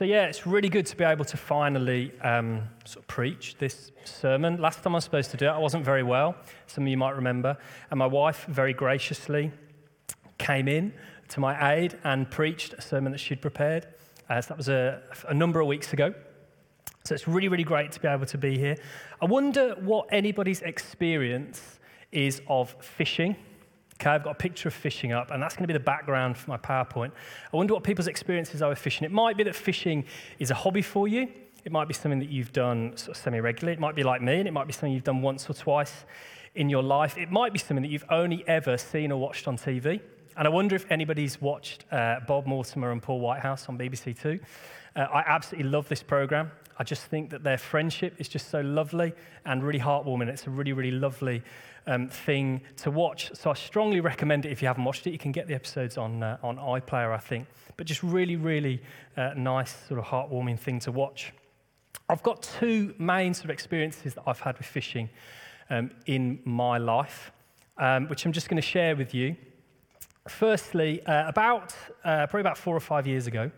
So, yeah, it's really good to be able to finally um, sort of preach this sermon. Last time I was supposed to do it, I wasn't very well, some of you might remember. And my wife very graciously came in to my aid and preached a sermon that she'd prepared. Uh, so that was a, a number of weeks ago. So it's really, really great to be able to be here. I wonder what anybody's experience is of fishing. Okay, I've got a picture of fishing up, and that's going to be the background for my PowerPoint. I wonder what people's experiences are with fishing. It might be that fishing is a hobby for you. It might be something that you've done sort of semi-regularly. It might be like me, and it might be something you've done once or twice in your life. It might be something that you've only ever seen or watched on TV. And I wonder if anybody's watched uh, Bob Mortimer and Paul Whitehouse on BBC Two. Uh, I absolutely love this program. I just think that their friendship is just so lovely and really heartwarming. It's a really, really lovely um, thing to watch. So I strongly recommend it if you haven't watched it. You can get the episodes on, uh, on iPlayer, I think. But just really, really uh, nice, sort of heartwarming thing to watch. I've got two main sort of experiences that I've had with fishing um, in my life, um, which I'm just going to share with you. Firstly, uh, about uh, probably about four or five years ago,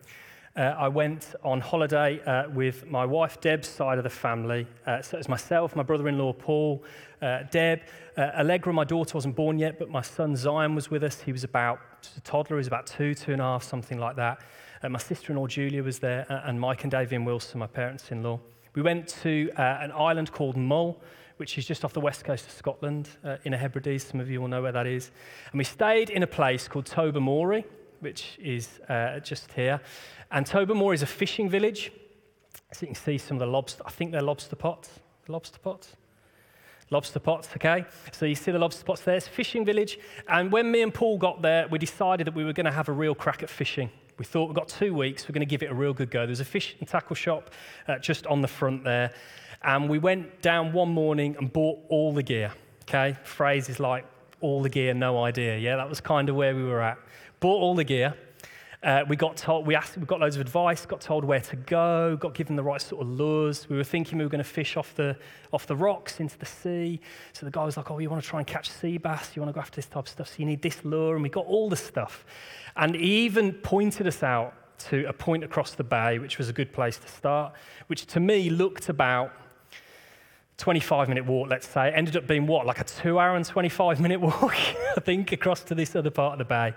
uh, I went on holiday uh, with my wife Deb's side of the family. Uh, so was myself, my brother in law Paul, uh, Deb, uh, Allegra, my daughter wasn't born yet, but my son Zion was with us. He was about a toddler, he was about two, two and a half, something like that. Uh, my sister in law Julia was there, and Mike and Davian Wilson, my parents in law. We went to an island called Mull which is just off the west coast of Scotland, uh, in the Hebrides. Some of you will know where that is. And we stayed in a place called Tobermory, which is uh, just here. And Tobermory is a fishing village. So you can see some of the lobster, I think they're lobster pots. Lobster pots? Lobster pots, okay? So you see the lobster pots there. It's a fishing village. And when me and Paul got there, we decided that we were going to have a real crack at fishing. We thought we've got two weeks, we're going to give it a real good go. There's a fish and tackle shop uh, just on the front there. And we went down one morning and bought all the gear, okay? Phrases like all the gear, no idea. Yeah, that was kind of where we were at. Bought all the gear. Uh, we got told, we, asked, we got loads of advice, got told where to go, got given the right sort of lures. We were thinking we were going to fish off the, off the rocks into the sea. So the guy was like, Oh, you want to try and catch sea bass? You want to go after this type of stuff? So you need this lure. And we got all the stuff. And he even pointed us out to a point across the bay, which was a good place to start, which to me looked about 25 minute walk, let's say, it ended up being what, like a two hour and 25 minute walk, I think, across to this other part of the bay.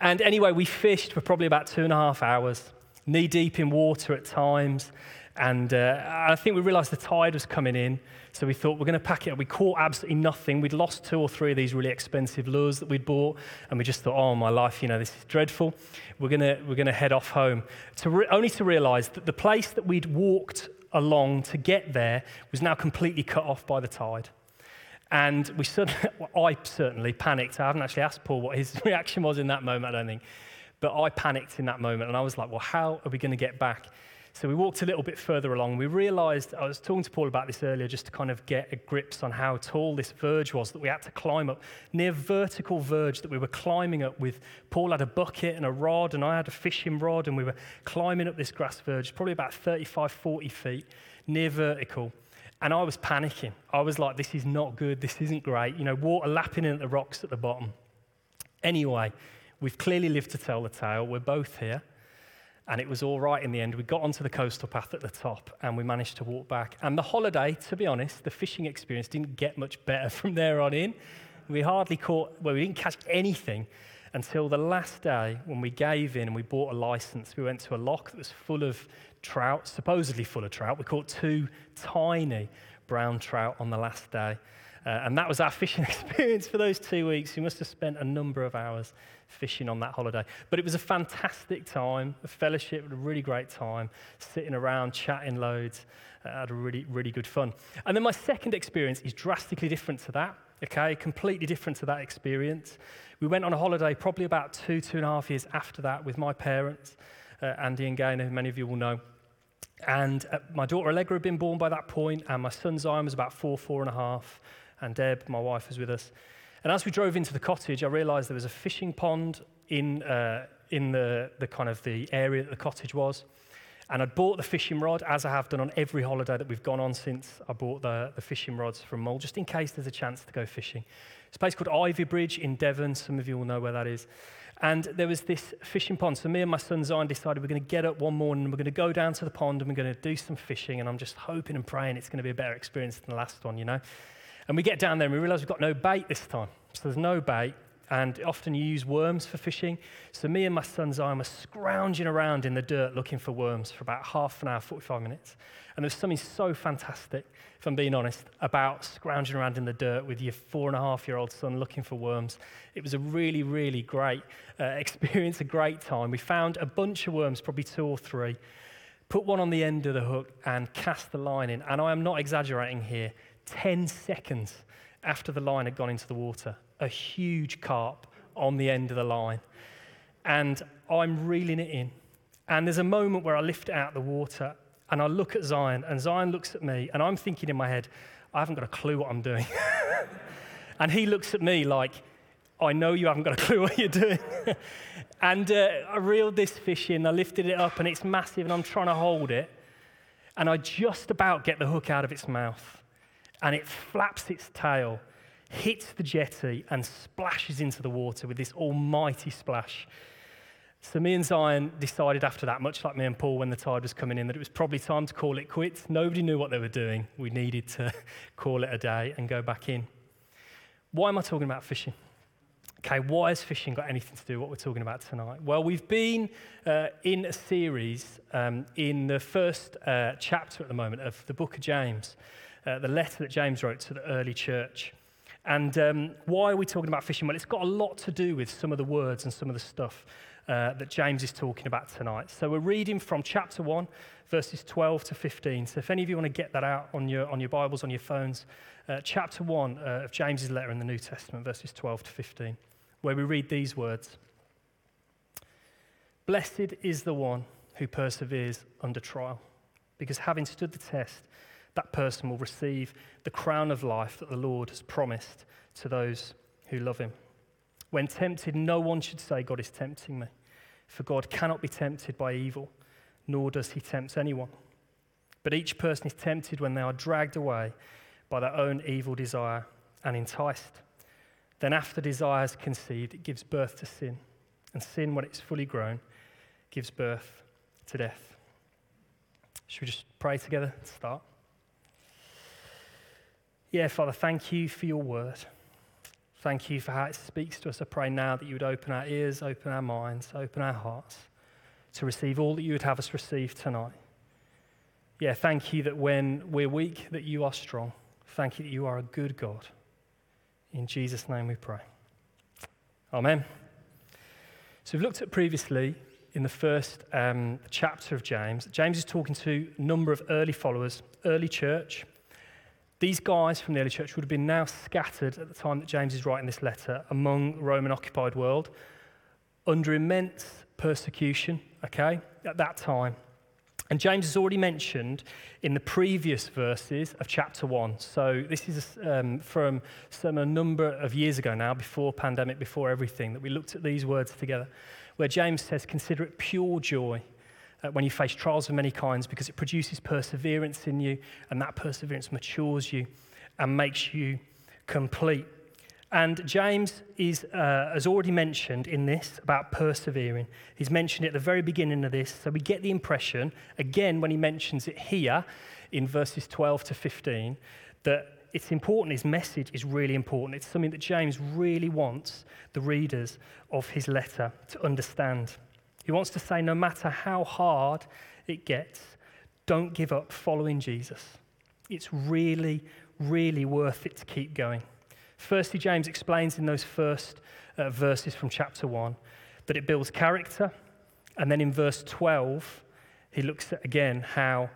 And anyway, we fished for probably about two and a half hours, knee deep in water at times. And uh, I think we realized the tide was coming in. So we thought we're going to pack it up. We caught absolutely nothing. We'd lost two or three of these really expensive lures that we'd bought. And we just thought, oh, my life, you know, this is dreadful. We're going to, we're going to head off home. To re- only to realize that the place that we'd walked along to get there was now completely cut off by the tide. And we suddenly, well, I certainly panicked. I haven't actually asked Paul what his reaction was in that moment, I don't think. But I panicked in that moment and I was like, well, how are we going to get back? So we walked a little bit further along. We realized, I was talking to Paul about this earlier, just to kind of get a grips on how tall this verge was that we had to climb up. Near vertical verge that we were climbing up with. Paul had a bucket and a rod, and I had a fishing rod, and we were climbing up this grass verge, probably about 35, 40 feet, near vertical. And I was panicking. I was like, this is not good. This isn't great. You know, water lapping in at the rocks at the bottom. Anyway, we've clearly lived to tell the tale. We're both here. And it was all right in the end. We got onto the coastal path at the top and we managed to walk back. And the holiday, to be honest, the fishing experience didn't get much better from there on in. We hardly caught, well, we didn't catch anything until the last day when we gave in and we bought a license. We went to a loch that was full of trout, supposedly full of trout. We caught two tiny brown trout on the last day. Uh, and that was our fishing experience for those two weeks. We must have spent a number of hours fishing on that holiday. But it was a fantastic time, a fellowship, a really great time, sitting around, chatting loads. I uh, had a really, really good fun. And then my second experience is drastically different to that, okay? Completely different to that experience. We went on a holiday probably about two, two and a half years after that with my parents, uh, Andy and Gaynor, who many of you will know. And uh, my daughter Allegra had been born by that point, and my son Zion was about four, four and a half, and Deb, my wife, was with us. And as we drove into the cottage, I realized there was a fishing pond in, uh, in the, the kind of the area that the cottage was. And I'd bought the fishing rod, as I have done on every holiday that we've gone on since I bought the, the fishing rods from Mull, just in case there's a chance to go fishing. It's a place called Ivybridge in Devon. Some of you will know where that is. And there was this fishing pond. So me and my son Zion decided we're going to get up one morning and we're going to go down to the pond and we're going to do some fishing. And I'm just hoping and praying it's going to be a better experience than the last one, you know. And we get down there and we realize we've got no bait this time. So there's no bait. And often you use worms for fishing. So me and my son Zion were scrounging around in the dirt looking for worms for about half an hour, 45 minutes. And there's something so fantastic, if I'm being honest, about scrounging around in the dirt with your four and a half year old son looking for worms. It was a really, really great uh, experience, a great time. We found a bunch of worms, probably two or three, put one on the end of the hook and cast the line in. And I am not exaggerating here, 10 seconds after the line had gone into the water, a huge carp on the end of the line. And I'm reeling it in. And there's a moment where I lift it out of the water and I look at Zion, and Zion looks at me, and I'm thinking in my head, I haven't got a clue what I'm doing. and he looks at me like, I know you haven't got a clue what you're doing. and uh, I reeled this fish in, I lifted it up, and it's massive, and I'm trying to hold it. And I just about get the hook out of its mouth, and it flaps its tail, hits the jetty, and splashes into the water with this almighty splash. So me and Zion decided after that, much like me and Paul when the tide was coming in, that it was probably time to call it quits. Nobody knew what they were doing. We needed to call it a day and go back in. Why am I talking about fishing? Okay, why has fishing got anything to do with what we're talking about tonight? Well, we've been uh, in a series um, in the first uh, chapter at the moment of the book of James, uh, the letter that James wrote to the early church. And um, why are we talking about fishing? Well, it's got a lot to do with some of the words and some of the stuff uh, that James is talking about tonight. So we're reading from chapter 1, verses 12 to 15. So if any of you want to get that out on your, on your Bibles, on your phones, uh, chapter 1 uh, of James's letter in the New Testament, verses 12 to 15, where we read these words Blessed is the one who perseveres under trial, because having stood the test, that person will receive the crown of life that the Lord has promised to those who love him. When tempted, no one should say, God is tempting me. For God cannot be tempted by evil, nor does he tempt anyone. But each person is tempted when they are dragged away by their own evil desire and enticed. Then, after desire has conceived, it gives birth to sin. And sin, when it's fully grown, gives birth to death. Should we just pray together to start? Yeah, Father, thank you for your word. Thank you for how it speaks to us. I pray now that you would open our ears, open our minds, open our hearts to receive all that you would have us receive tonight. Yeah, thank you that when we're weak, that you are strong. Thank you that you are a good God. In Jesus' name we pray. Amen. So we've looked at previously in the first um, chapter of James. James is talking to a number of early followers, early church, these guys from the early church would have been now scattered at the time that James is writing this letter among the Roman occupied world under immense persecution, okay, at that time. And James has already mentioned in the previous verses of chapter 1. So this is um, from some a number of years ago now, before pandemic, before everything, that we looked at these words together, where James says, Consider it pure joy when you face trials of many kinds because it produces perseverance in you, and that perseverance matures you and makes you complete. And James is, uh, has already mentioned in this about persevering. He's mentioned it at the very beginning of this. So we get the impression, again, when he mentions it here in verses 12 to 15, that it's important. His message is really important. It's something that James really wants the readers of his letter to understand. He wants to say, no matter how hard it gets, don't give up following Jesus. It's really, really worth it to keep going. Firstly, James explains in those first uh, verses from chapter 1 that it builds character. And then in verse 12, he looks at again how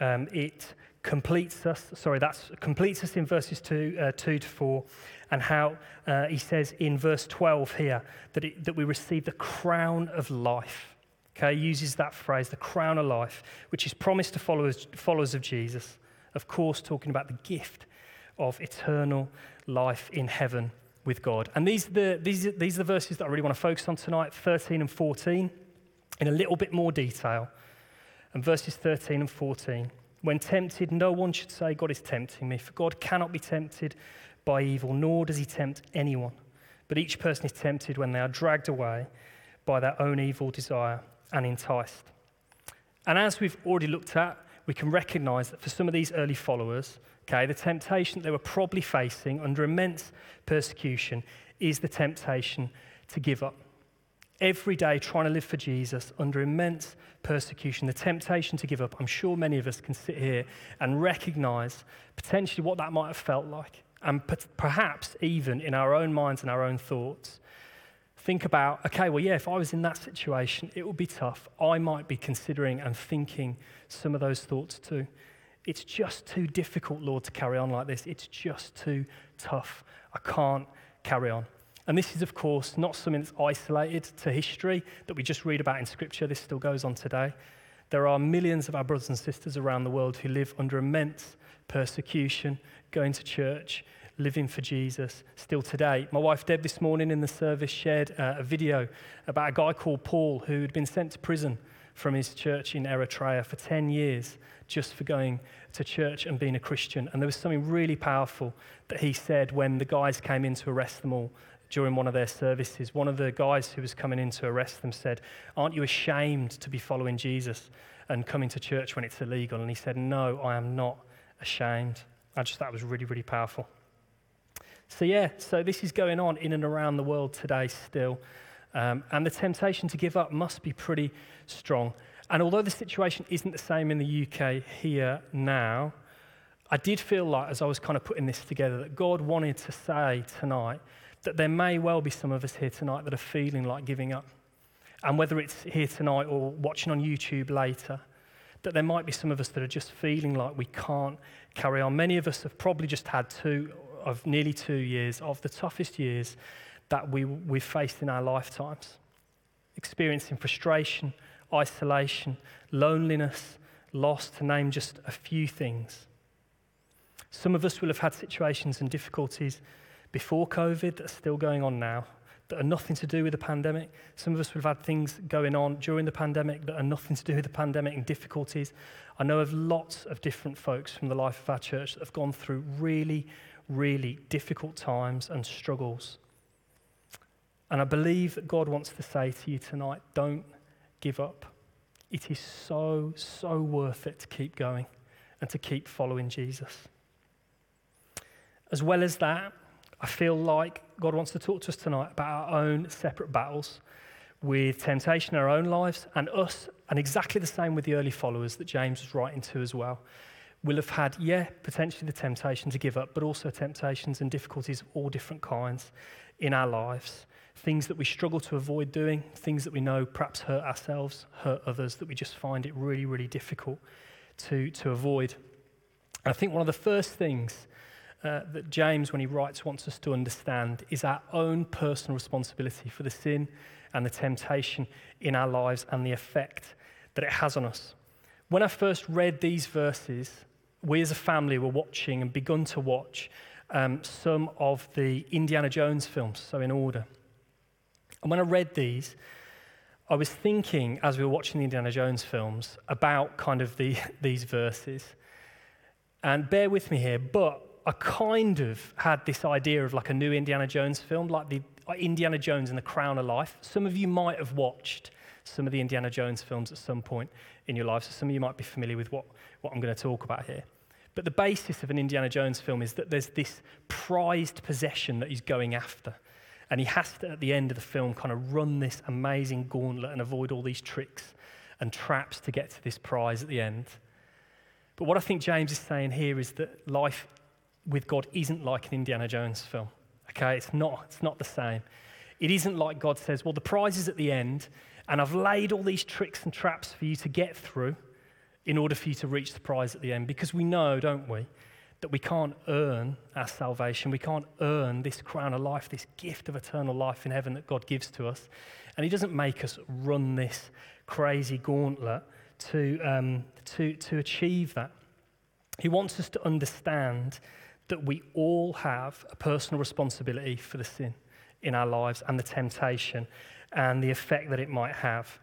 um, it completes us. Sorry, that's completes us in verses 2, uh, 2 to 4 and how uh, he says in verse 12 here that, it, that we receive the crown of life. Okay, he uses that phrase, the crown of life, which is promised to followers, followers of Jesus. Of course, talking about the gift of eternal life in heaven with God. And these are the, these, are, these are the verses that I really want to focus on tonight 13 and 14, in a little bit more detail. And verses 13 and 14. When tempted, no one should say, God is tempting me, for God cannot be tempted by evil, nor does he tempt anyone. But each person is tempted when they are dragged away by their own evil desire and enticed. And as we've already looked at, we can recognize that for some of these early followers, okay, the temptation they were probably facing under immense persecution is the temptation to give up. Every day trying to live for Jesus under immense persecution, the temptation to give up. I'm sure many of us can sit here and recognize potentially what that might have felt like, and perhaps even in our own minds and our own thoughts. Think about, okay, well, yeah, if I was in that situation, it would be tough. I might be considering and thinking some of those thoughts too. It's just too difficult, Lord, to carry on like this. It's just too tough. I can't carry on. And this is, of course, not something that's isolated to history that we just read about in Scripture. This still goes on today. There are millions of our brothers and sisters around the world who live under immense persecution, going to church, living for Jesus still today. My wife Deb this morning in the service shared uh, a video about a guy called Paul who had been sent to prison from his church in Eritrea for 10 years just for going to church and being a Christian. And there was something really powerful that he said when the guys came in to arrest them all during one of their services. One of the guys who was coming in to arrest them said, Aren't you ashamed to be following Jesus and coming to church when it's illegal? And he said, No, I am not ashamed. I just that was really, really powerful. So, yeah, so this is going on in and around the world today still. Um, and the temptation to give up must be pretty strong. And although the situation isn't the same in the UK here now, I did feel like, as I was kind of putting this together, that God wanted to say tonight that there may well be some of us here tonight that are feeling like giving up. And whether it's here tonight or watching on YouTube later, that there might be some of us that are just feeling like we can't carry on. Many of us have probably just had two of nearly two years of the toughest years that we, we've faced in our lifetimes, experiencing frustration, isolation, loneliness, loss, to name just a few things. Some of us will have had situations and difficulties before COVID that are still going on now, that are nothing to do with the pandemic. Some of us would have had things going on during the pandemic that are nothing to do with the pandemic and difficulties. I know of lots of different folks from the life of our church that have gone through really, really difficult times and struggles. And I believe that God wants to say to you tonight don't give up. It is so, so worth it to keep going and to keep following Jesus. As well as that, I feel like God wants to talk to us tonight about our own separate battles with temptation in our own lives and us, and exactly the same with the early followers that James was writing to as well. We'll have had, yeah, potentially the temptation to give up, but also temptations and difficulties of all different kinds in our lives. Things that we struggle to avoid doing, things that we know perhaps hurt ourselves, hurt others, that we just find it really, really difficult to, to avoid. I think one of the first things uh, that James, when he writes, wants us to understand is our own personal responsibility for the sin and the temptation in our lives and the effect that it has on us. When I first read these verses, we as a family were watching and begun to watch um, some of the Indiana Jones films, so in order. And when I read these, I was thinking, as we were watching the Indiana Jones films, about kind of the, these verses. And bear with me here, but I kind of had this idea of like a new Indiana Jones film, like the uh, Indiana Jones and the Crown of Life. Some of you might have watched some of the Indiana Jones films at some point in your life, so some of you might be familiar with what, what I'm going to talk about here. But the basis of an Indiana Jones film is that there's this prized possession that he's going after. And he has to, at the end of the film, kind of run this amazing gauntlet and avoid all these tricks and traps to get to this prize at the end. But what I think James is saying here is that life with God isn't like an Indiana Jones film. Okay, it's not, it's not the same. It isn't like God says, Well, the prize is at the end, and I've laid all these tricks and traps for you to get through in order for you to reach the prize at the end. Because we know, don't we, that we can't earn our salvation. We can't earn this crown of life, this gift of eternal life in heaven that God gives to us. And He doesn't make us run this crazy gauntlet to, um, to, to achieve that. He wants us to understand that we all have a personal responsibility for the sin in our lives and the temptation and the effect that it might have.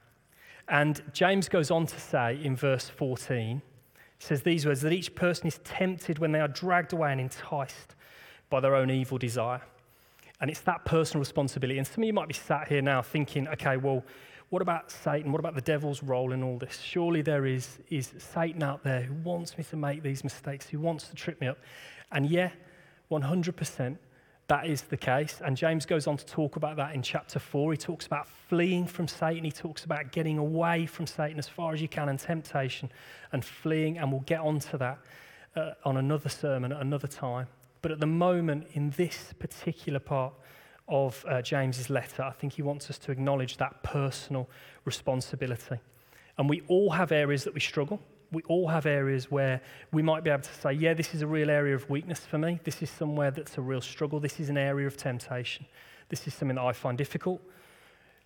And James goes on to say in verse 14, he says these words that each person is tempted when they are dragged away and enticed by their own evil desire. And it's that personal responsibility. And some of you might be sat here now thinking, okay, well, what about Satan? What about the devil's role in all this? Surely there is, is Satan out there who wants me to make these mistakes, who wants to trip me up. And yeah, 100%, that is the case. And James goes on to talk about that in chapter 4. He talks about fleeing from Satan, he talks about getting away from Satan as far as you can and temptation and fleeing. And we'll get onto that uh, on another sermon at another time. But at the moment, in this particular part, of uh, James's letter, I think he wants us to acknowledge that personal responsibility. And we all have areas that we struggle. We all have areas where we might be able to say, yeah, this is a real area of weakness for me. This is somewhere that's a real struggle. This is an area of temptation. This is something that I find difficult.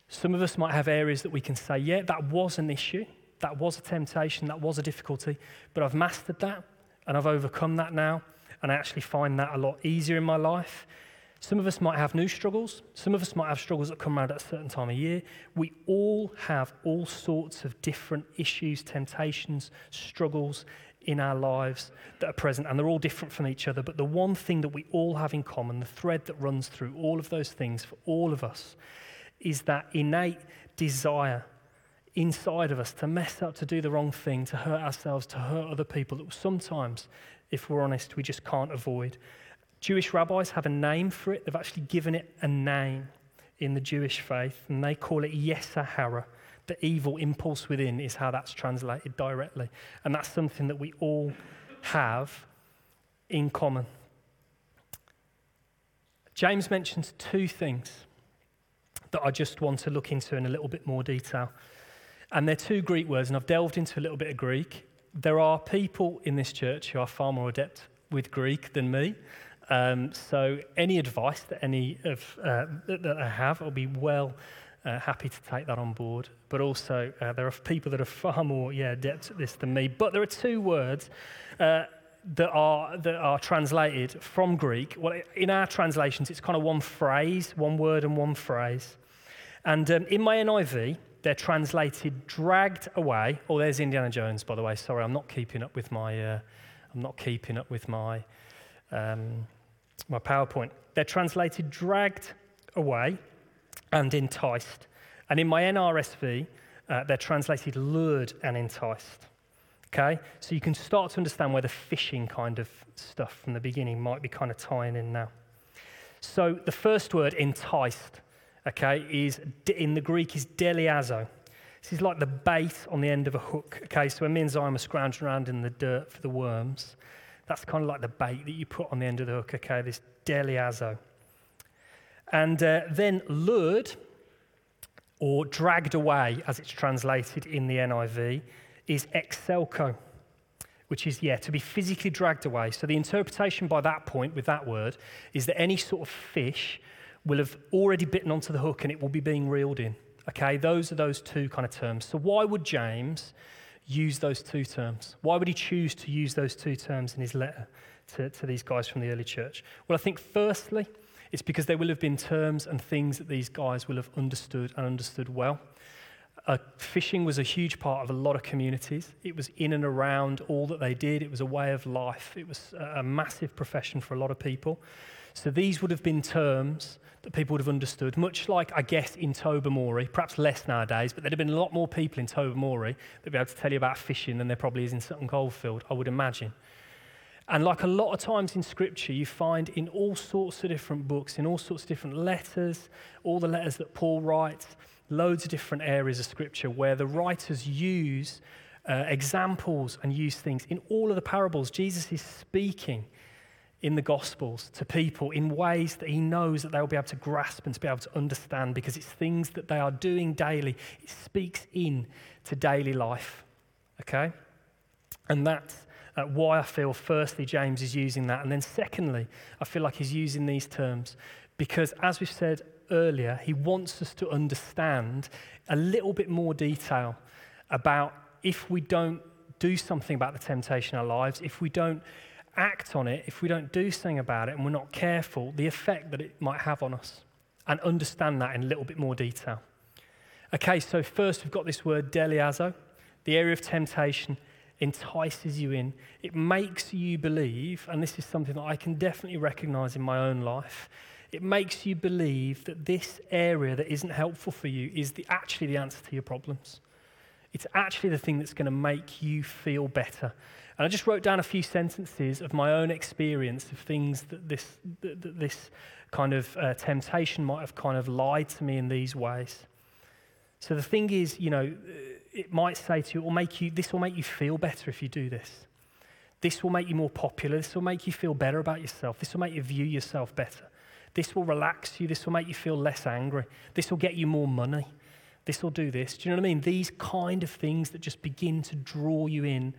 Some of us might have areas that we can say, yeah, that was an issue. That was a temptation. That was a difficulty. But I've mastered that and I've overcome that now. And I actually find that a lot easier in my life. Some of us might have new struggles. Some of us might have struggles that come around at a certain time of year. We all have all sorts of different issues, temptations, struggles in our lives that are present, and they're all different from each other. But the one thing that we all have in common, the thread that runs through all of those things for all of us, is that innate desire inside of us to mess up, to do the wrong thing, to hurt ourselves, to hurt other people that sometimes, if we're honest, we just can't avoid. Jewish rabbis have a name for it. They've actually given it a name in the Jewish faith, and they call it Yetzer Hara. The evil impulse within is how that's translated directly. And that's something that we all have in common. James mentions two things that I just want to look into in a little bit more detail. And they're two Greek words, and I've delved into a little bit of Greek. There are people in this church who are far more adept with Greek than me. Um, so any advice that any of uh, that I have, I'll be well uh, happy to take that on board. But also, uh, there are people that are far more yeah adept at this than me. But there are two words uh, that are that are translated from Greek. Well, in our translations, it's kind of one phrase, one word, and one phrase. And um, in my NIV, they're translated dragged away. Oh, there's Indiana Jones, by the way. Sorry, I'm not keeping up with my. Uh, I'm not keeping up with my um, my PowerPoint. They're translated dragged away and enticed. And in my NRSV, uh, they're translated lured and enticed. Okay? So you can start to understand where the fishing kind of stuff from the beginning might be kind of tying in now. So the first word, enticed, okay, is in the Greek is deleazo. This is like the bait on the end of a hook. Okay, so when me and Zion are scrounging around in the dirt for the worms, that's kind of like the bait that you put on the end of the hook, okay, this deleazo. And uh, then lured, or dragged away, as it's translated in the NIV, is exelko, which is, yeah, to be physically dragged away. So the interpretation by that point with that word is that any sort of fish will have already bitten onto the hook and it will be being reeled in. Okay, those are those two kind of terms. So why would James use those two terms? Why would he choose to use those two terms in his letter to, to these guys from the early church? Well, I think firstly, it's because there will have been terms and things that these guys will have understood and understood well. Uh, fishing was a huge part of a lot of communities. It was in and around all that they did. It was a way of life. It was a massive profession for a lot of people. So these would have been terms that people would have understood, much like, I guess, in Tobermory, perhaps less nowadays, but there'd have been a lot more people in Tobermory that'd be able to tell you about fishing than there probably is in Sutton Coldfield, I would imagine. And like a lot of times in Scripture, you find in all sorts of different books, in all sorts of different letters, all the letters that Paul writes, loads of different areas of Scripture where the writers use uh, examples and use things. In all of the parables, Jesus is speaking in the Gospels to people in ways that he knows that they'll be able to grasp and to be able to understand because it's things that they are doing daily. It speaks in to daily life. Okay? And that's uh, why I feel, firstly, James is using that. And then, secondly, I feel like he's using these terms because, as we've said earlier, he wants us to understand a little bit more detail about if we don't do something about the temptation in our lives, if we don't act on it, if we don't do something about it and we're not careful, the effect that it might have on us, and understand that in a little bit more detail. Okay, so first we've got this word deleazo. The area of temptation entices you in. It makes you believe, and this is something that I can definitely recognize in my own life. it makes you believe that this area that isn't helpful for you is the, actually the answer to your problems. It's actually the thing that's going to make you feel better. And I just wrote down a few sentences of my own experience of things that this, that, this kind of uh, temptation might have kind of lied to me in these ways. So the thing is, you know, it might say to you, will make you, this will make you feel better if you do this. This will make you more popular. This will make you feel better about yourself. This will make you view yourself better. This will relax you. This will make you feel less angry. This will get you more money. This will do this. Do you know what I mean? These kind of things that just begin to draw you in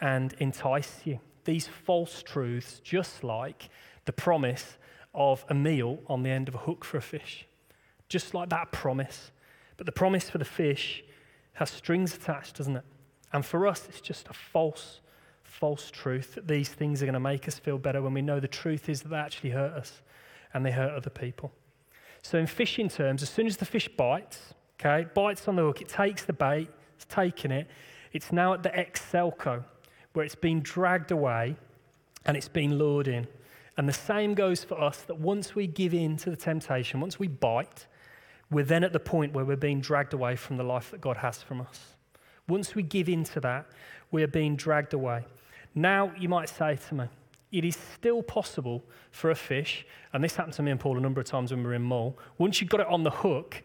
and entice you. These false truths, just like the promise of a meal on the end of a hook for a fish. Just like that promise. But the promise for the fish has strings attached, doesn't it? And for us, it's just a false, false truth that these things are going to make us feel better when we know the truth is that they actually hurt us and they hurt other people. So, in fishing terms, as soon as the fish bites, okay, bites on the hook, it takes the bait, it's taken it, it's now at the exelko where it's been dragged away and it's been lured in. And the same goes for us that once we give in to the temptation, once we bite, we're then at the point where we're being dragged away from the life that God has from us. Once we give in to that, we are being dragged away. Now, you might say to me, it is still possible for a fish, and this happened to me and Paul a number of times when we were in Mull, once you've got it on the hook,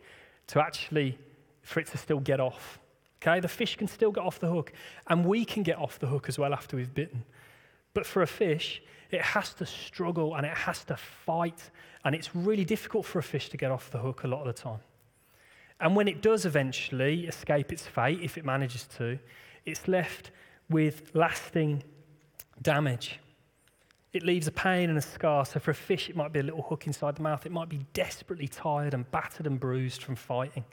to actually, for it to still get off. Okay, the fish can still get off the hook, and we can get off the hook as well after we've bitten. But for a fish, it has to struggle and it has to fight, and it's really difficult for a fish to get off the hook a lot of the time. And when it does eventually escape its fate, if it manages to, it's left with lasting damage. It leaves a pain and a scar. So for a fish, it might be a little hook inside the mouth. It might be desperately tired and battered and bruised from fighting.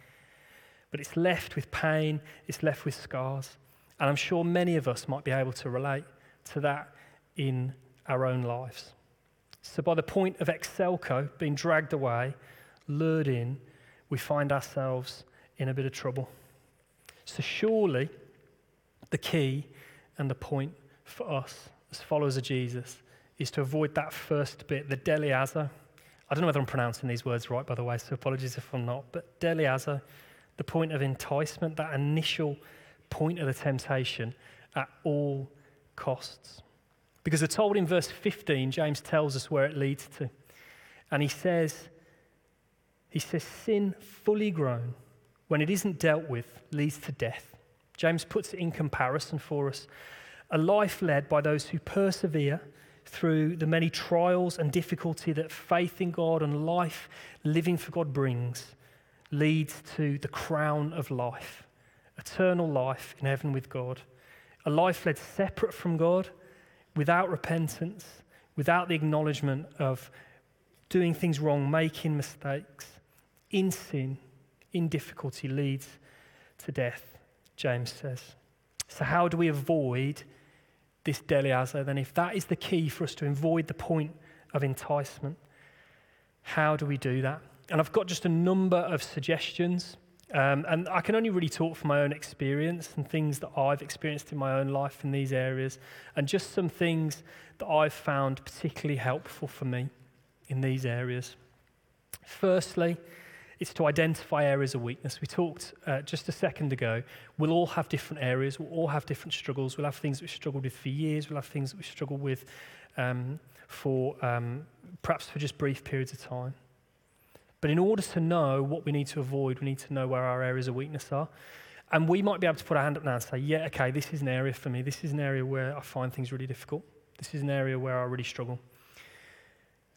But it's left with pain, it's left with scars. And I'm sure many of us might be able to relate to that in our own lives. So, by the point of Exelko being dragged away, lured in, we find ourselves in a bit of trouble. So, surely the key and the point for us as followers of Jesus is to avoid that first bit, the deleazo. I don't know whether I'm pronouncing these words right, by the way, so apologies if I'm not. But deleazo, the point of enticement, that initial point of the temptation at all costs. Because we're told in verse 15, James tells us where it leads to. And he says, he says, sin fully grown, when it isn't dealt with, leads to death. James puts it in comparison for us. A life led by those who persevere through the many trials and difficulty that faith in God and life living for God brings leads to the crown of life, eternal life in heaven with God. A life led separate from God without repentance, without the acknowledgement of doing things wrong, making mistakes, in sin, in difficulty, leads to death, James says. So, how do we avoid this deleazo then? If that is the key for us to avoid the point of enticement, how do we do that? And I've got just a number of suggestions um, and I can only really talk from my own experience and things that I've experienced in my own life in these areas, and just some things that I've found particularly helpful for me in these areas. Firstly, it's to identify areas of weakness. We talked uh, just a second ago. We'll all have different areas. We'll all have different struggles. We'll have things that we've struggled with for years. We'll have things that we've struggled with um, for um, perhaps for just brief periods of time. But in order to know what we need to avoid, we need to know where our areas of weakness are. And we might be able to put our hand up now and say, yeah, okay, this is an area for me. This is an area where I find things really difficult. This is an area where I really struggle.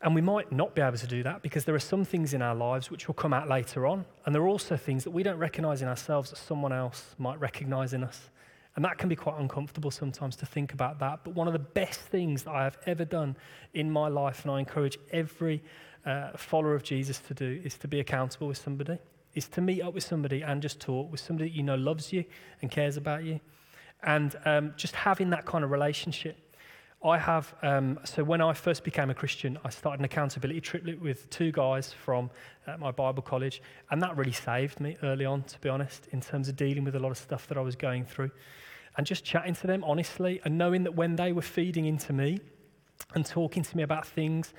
And we might not be able to do that because there are some things in our lives which will come out later on. And there are also things that we don't recognize in ourselves that someone else might recognize in us. And that can be quite uncomfortable sometimes to think about that. But one of the best things that I have ever done in my life, and I encourage every uh, follower of Jesus to do is to be accountable with somebody, is to meet up with somebody and just talk with somebody that you know loves you and cares about you. And um, just having that kind of relationship. I have, um, so when I first became a Christian, I started an accountability triplet with two guys from uh, my Bible college, and that really saved me early on, to be honest, in terms of dealing with a lot of stuff that I was going through. And just chatting to them honestly, and knowing that when they were feeding into me and talking to me about things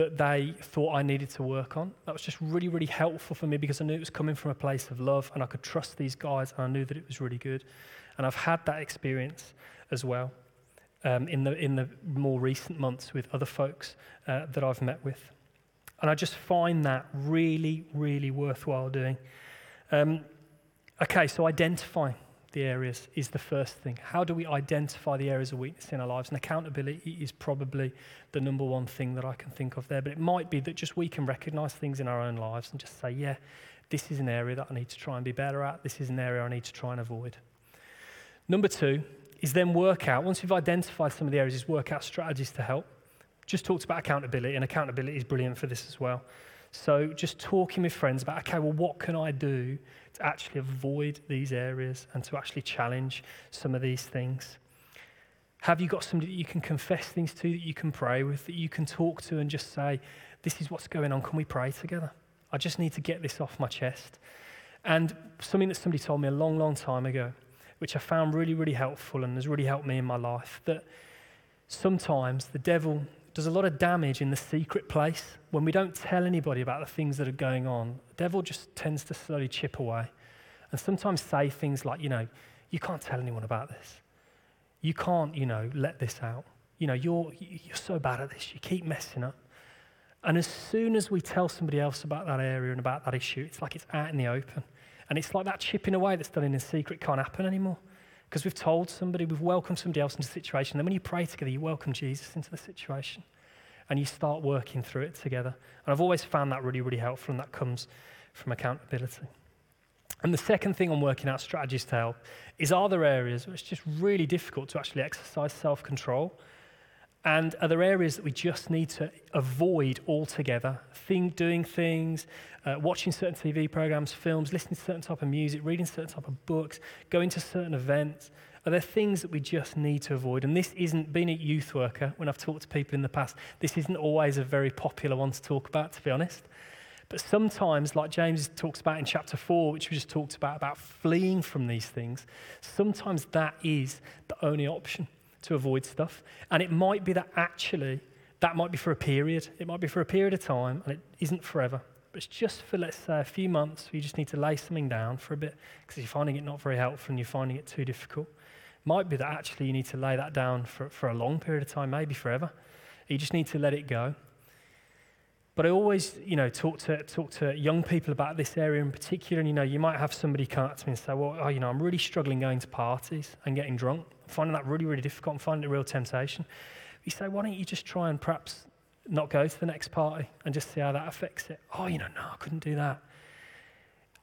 that they thought I needed to work on. That was just really, really helpful for me because I knew it was coming from a place of love and I could trust these guys and I knew that it was really good. And I've had that experience as well um, in, the, in the more recent months with other folks uh, that I've met with. And I just find that really, really worthwhile doing. Um, okay, so identifying the areas is the first thing. How do we identify the areas of weakness in our lives? And accountability is probably the number one thing that I can think of there. But it might be that just we can recognize things in our own lives and just say, yeah, this is an area that I need to try and be better at. This is an area I need to try and avoid. Number two is then work out, once we've identified some of the areas, is work out strategies to help. Just talked about accountability, and accountability is brilliant for this as well. So just talking with friends about, okay, well, what can I do to actually avoid these areas and to actually challenge some of these things? Have you got somebody that you can confess things to, that you can pray with, that you can talk to and just say, this is what's going on, can we pray together? I just need to get this off my chest. And something that somebody told me a long, long time ago, which I found really, really helpful and has really helped me in my life, that sometimes the devil does a lot of damage in the secret place when we don't tell anybody about the things that are going on. The devil just tends to slowly chip away and sometimes say things like, you know, you can't tell anyone about this. You can't, you know, let this out. You know, you're, you're so bad at this. You keep messing up. And as soon as we tell somebody else about that area and about that issue, it's like it's out in the open. And it's like that chipping away that's done in secret can't happen anymore. Because we've told somebody, we've welcomed somebody else into the situation. Then when you pray together, you welcome Jesus into the situation and you start working through it together. And I've always found that really, really helpful, and that comes from accountability. And the second thing on working out strategies to help is are there areas where it's just really difficult to actually exercise self control? And are there areas that we just need to avoid altogether? Think, doing things, uh, watching certain TV programs, films, listening to certain type of music, reading certain type of books, going to certain events. Are there things that we just need to avoid? And this isn't, being a youth worker, when I've talked to people in the past, this isn't always a very popular one to talk about, to be honest. But sometimes, like James talks about in chapter 4, which we just talked about, about fleeing from these things, sometimes that is the only option to avoid stuff. And it might be that actually that might be for a period. It might be for a period of time and it isn't forever. But it's just for, let's say, a few months you just need to lay something down for a bit because you're finding it not very helpful and you're finding it too difficult. It might be that actually you need to lay that down for, for a long period of time, maybe forever. You just need to let it go. But I always, you know, talk to, talk to young people about this area in particular. And, you know, you might have somebody come up to me and say, well, oh, you know, I'm really struggling going to parties and getting drunk. I'm finding that really, really difficult. I'm finding it a real temptation. You say, why don't you just try and perhaps not go to the next party and just see how that affects it? Oh, you know, no, I couldn't do that.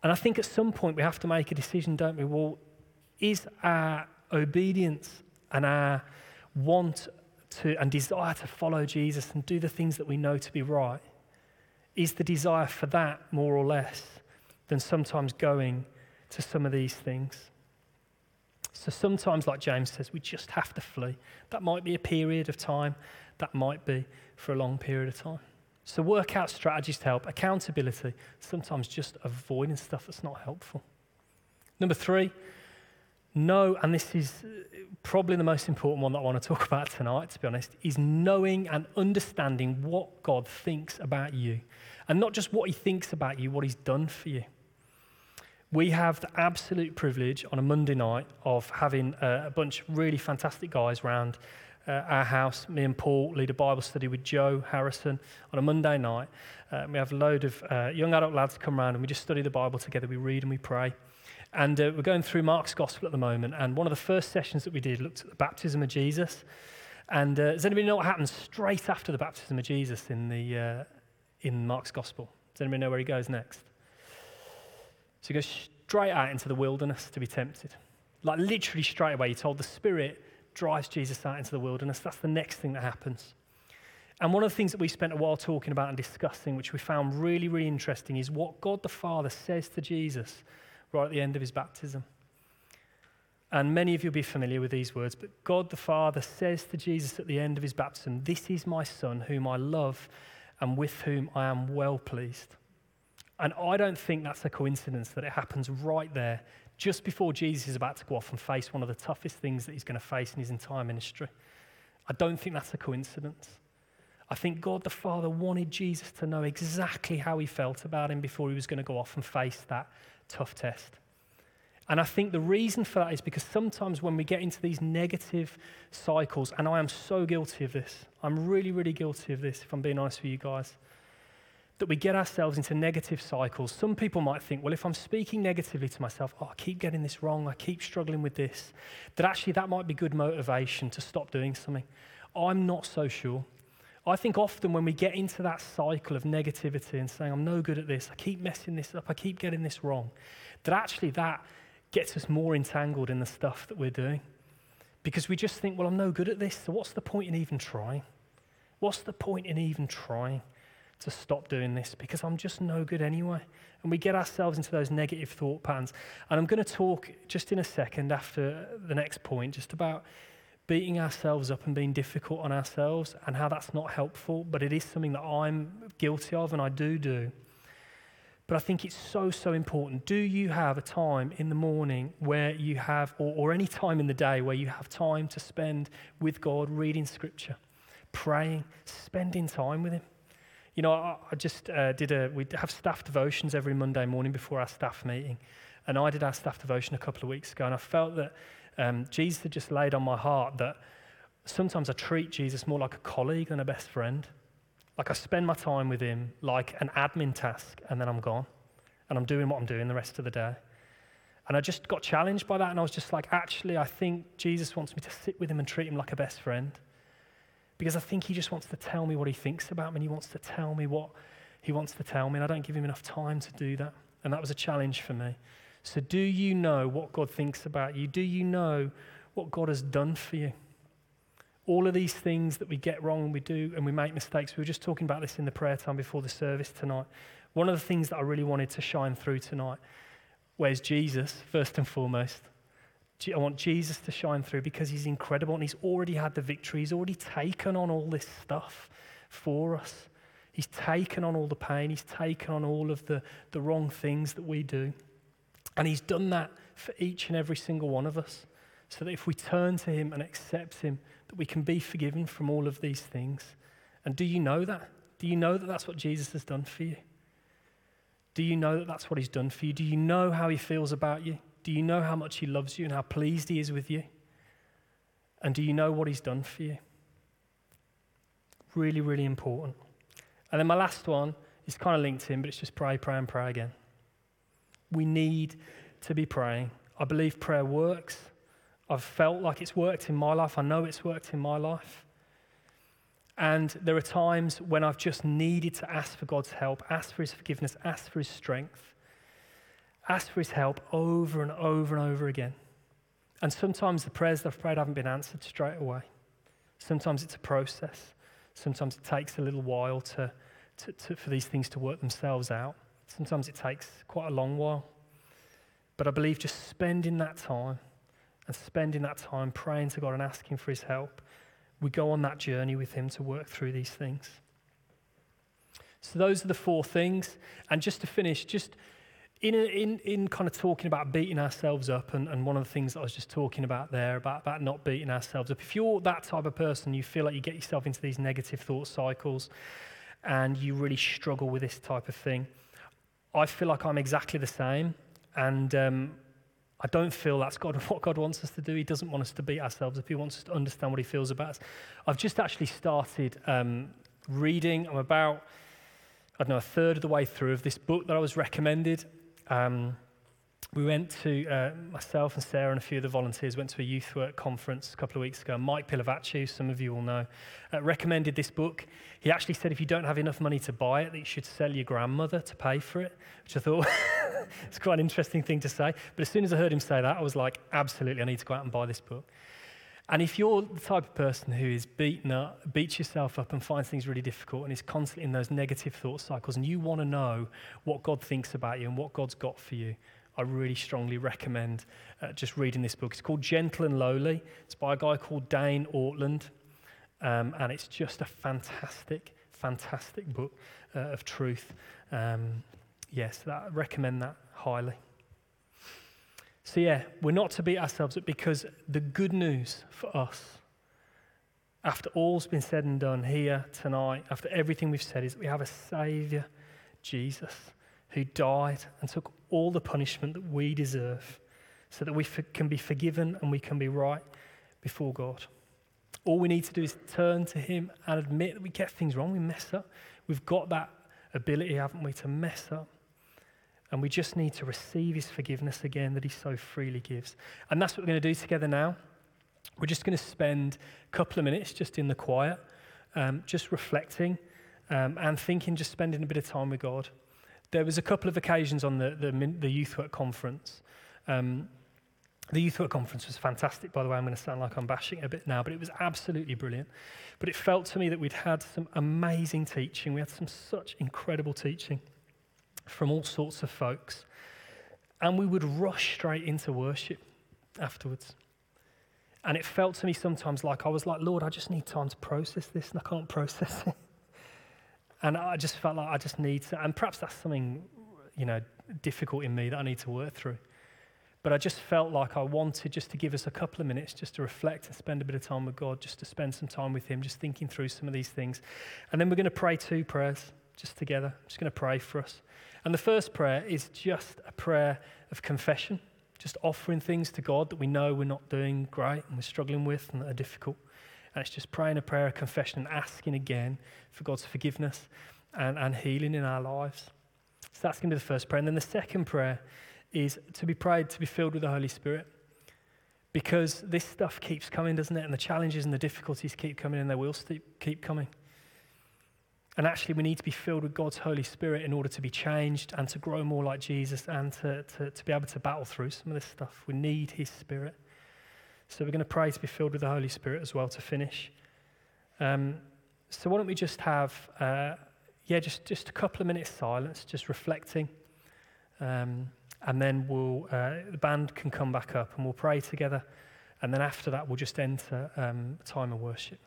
And I think at some point we have to make a decision, don't we? Well, is our obedience and our want to and desire to follow Jesus and do the things that we know to be right is the desire for that more or less than sometimes going to some of these things? So sometimes, like James says, we just have to flee. That might be a period of time, that might be for a long period of time. So work out strategies to help. Accountability, sometimes just avoiding stuff that's not helpful. Number three, know, and this is probably the most important one that I want to talk about tonight, to be honest, is knowing and understanding what God thinks about you. And not just what he thinks about you, what he's done for you. We have the absolute privilege on a Monday night of having a, bunch of really fantastic guys around uh, our house. Me and Paul lead a Bible study with Joe Harrison on a Monday night. Uh, we have a load of uh, young adult lads come around and we just study the Bible together. We read and we pray. And uh, we're going through Mark's Gospel at the moment. And one of the first sessions that we did looked at the baptism of Jesus. And uh, does anybody know what happens straight after the baptism of Jesus in, the, uh, in Mark's Gospel? Does anybody know where he goes next? So he goes straight out into the wilderness to be tempted. Like literally straight away, he told the Spirit drives Jesus out into the wilderness. That's the next thing that happens. And one of the things that we spent a while talking about and discussing, which we found really, really interesting, is what God the Father says to Jesus right at the end of his baptism. And many of you will be familiar with these words, but God the Father says to Jesus at the end of his baptism, This is my Son, whom I love and with whom I am well pleased. And I don't think that's a coincidence that it happens right there, just before Jesus is about to go off and face one of the toughest things that he's going to face in his entire ministry. I don't think that's a coincidence. I think God the Father wanted Jesus to know exactly how he felt about him before he was going to go off and face that tough test. And I think the reason for that is because sometimes when we get into these negative cycles, and I am so guilty of this, I'm really, really guilty of this, if I'm being honest with you guys, that we get ourselves into negative cycles. Some people might think, well, if I'm speaking negatively to myself, oh, I keep getting this wrong, I keep struggling with this, that actually that might be good motivation to stop doing something. I'm not so sure. I think often when we get into that cycle of negativity and saying, I'm no good at this, I keep messing this up, I keep getting this wrong, that actually that gets us more entangled in the stuff that we're doing. Because we just think, well, I'm no good at this, so what's the point in even trying? What's the point in even trying to stop doing this? Because I'm just no good anyway. And we get ourselves into those negative thought patterns. And I'm going to talk just in a second after the next point just about beating ourselves up and being difficult on ourselves and how that's not helpful, but it is something that I'm guilty of and I do do. But I think it's so, so important. Do you have a time in the morning where you have, or, or any time in the day where you have time to spend with God, reading scripture, praying, spending time with Him? You know, I, I just uh, did a, we have staff devotions every Monday morning before our staff meeting. And I did our staff devotion a couple of weeks ago, and I felt that um, Jesus had just laid on my heart that sometimes I treat Jesus more like a colleague than a best friend. Like I spend my time with him like an admin task, and then I'm gone. And I'm doing what I'm doing the rest of the day. And I just got challenged by that, and I was just like, actually, I think Jesus wants me to sit with him and treat him like a best friend. Because I think he just wants to tell me what he thinks about me, and he wants to tell me what he wants to tell me, and I don't give him enough time to do that. And that was a challenge for me. So, do you know what God thinks about you? Do you know what God has done for you? All of these things that we get wrong and we do and we make mistakes. We were just talking about this in the prayer time before the service tonight. One of the things that I really wanted to shine through tonight where's Jesus, first and foremost. I want Jesus to shine through because he's incredible and he's already had the victory. He's already taken on all this stuff for us. He's taken on all the pain. He's taken on all of the, the wrong things that we do. And He's done that for each and every single one of us. So that if we turn to Him and accept Him, that we can be forgiven from all of these things. And do you know that? Do you know that that's what Jesus has done for you? Do you know that that's what He's done for you? Do you know how He feels about you? Do you know how much He loves you and how pleased He is with you? And do you know what He's done for you? Really, really important. And then my last one is kind of linked in, but it's just pray, pray, and pray again. We need to be praying. I believe prayer works. I've felt like it's worked in my life. I know it's worked in my life. And there are times when I've just needed to ask for God's help, ask for His forgiveness, ask for His strength, ask for His help over and over and over again. And sometimes the prayers that I've prayed haven't been answered straight away. Sometimes it's a process. Sometimes it takes a little while to, to, to, for these things to work themselves out. Sometimes it takes quite a long while. But I believe just spending that time and spending that time praying to God and asking for His help, we go on that journey with Him to work through these things. So, those are the four things. And just to finish, just in, in, in kind of talking about beating ourselves up, and, and one of the things that I was just talking about there, about, about not beating ourselves up, if you're that type of person, you feel like you get yourself into these negative thought cycles and you really struggle with this type of thing, I feel like I'm exactly the same. And um, I don't feel that's God, what God wants us to do. He doesn't want us to beat ourselves up. He wants us to understand what He feels about us. I've just actually started um, reading. I'm about, I don't know, a third of the way through of this book that I was recommended. Um, we went to, uh, myself and Sarah and a few of the volunteers went to a youth work conference a couple of weeks ago. Mike Pilavachi, some of you will know, uh, recommended this book. He actually said if you don't have enough money to buy it, that you should sell your grandmother to pay for it, which I thought it's quite an interesting thing to say. But as soon as I heard him say that, I was like, absolutely, I need to go out and buy this book. And if you're the type of person who is beaten up, beats yourself up and finds things really difficult and is constantly in those negative thought cycles, and you want to know what God thinks about you and what God's got for you, I really strongly recommend uh, just reading this book. It's called Gentle and Lowly. It's by a guy called Dane Ortlund. Um, and it's just a fantastic, fantastic book uh, of truth. Um, yes, I recommend that highly. So, yeah, we're not to beat ourselves up because the good news for us after all's been said and done here tonight, after everything we've said, is that we have a Saviour, Jesus, who died and took all the punishment that we deserve so that we can be forgiven and we can be right before God. All we need to do is turn to Him and admit that we get things wrong, we mess up. We've got that ability, haven't we, to mess up. And we just need to receive His forgiveness again that He so freely gives. And that's what we're going to do together now. We're just going to spend a couple of minutes just in the quiet, um, just reflecting um, and thinking, just spending a bit of time with God. There was a couple of occasions on the, the, the youth work conference um, the Youth Work Conference was fantastic, by the way. I'm going to sound like I'm bashing it a bit now, but it was absolutely brilliant. But it felt to me that we'd had some amazing teaching. We had some such incredible teaching from all sorts of folks. And we would rush straight into worship afterwards. And it felt to me sometimes like I was like, Lord, I just need time to process this, and I can't process it. And I just felt like I just need to, and perhaps that's something, you know, difficult in me that I need to work through. But I just felt like I wanted just to give us a couple of minutes just to reflect and spend a bit of time with God, just to spend some time with Him, just thinking through some of these things. And then we're going to pray two prayers just together. I'm just going to pray for us. And the first prayer is just a prayer of confession, just offering things to God that we know we're not doing great and we're struggling with and that are difficult. And it's just praying a prayer of confession and asking again for God's forgiveness and, and healing in our lives. So that's going to be the first prayer. And then the second prayer is to be prayed to be filled with the Holy Spirit. Because this stuff keeps coming, doesn't it? And the challenges and the difficulties keep coming, and they will keep coming. And actually, we need to be filled with God's Holy Spirit in order to be changed and to grow more like Jesus and to, to, to be able to battle through some of this stuff. We need His Spirit. So, we're going to pray to be filled with the Holy Spirit as well to finish. Um, so, why don't we just have, uh, yeah, just, just a couple of minutes silence, just reflecting. Um, and then we'll, uh, the band can come back up and we'll pray together. And then after that, we'll just enter um, time of worship.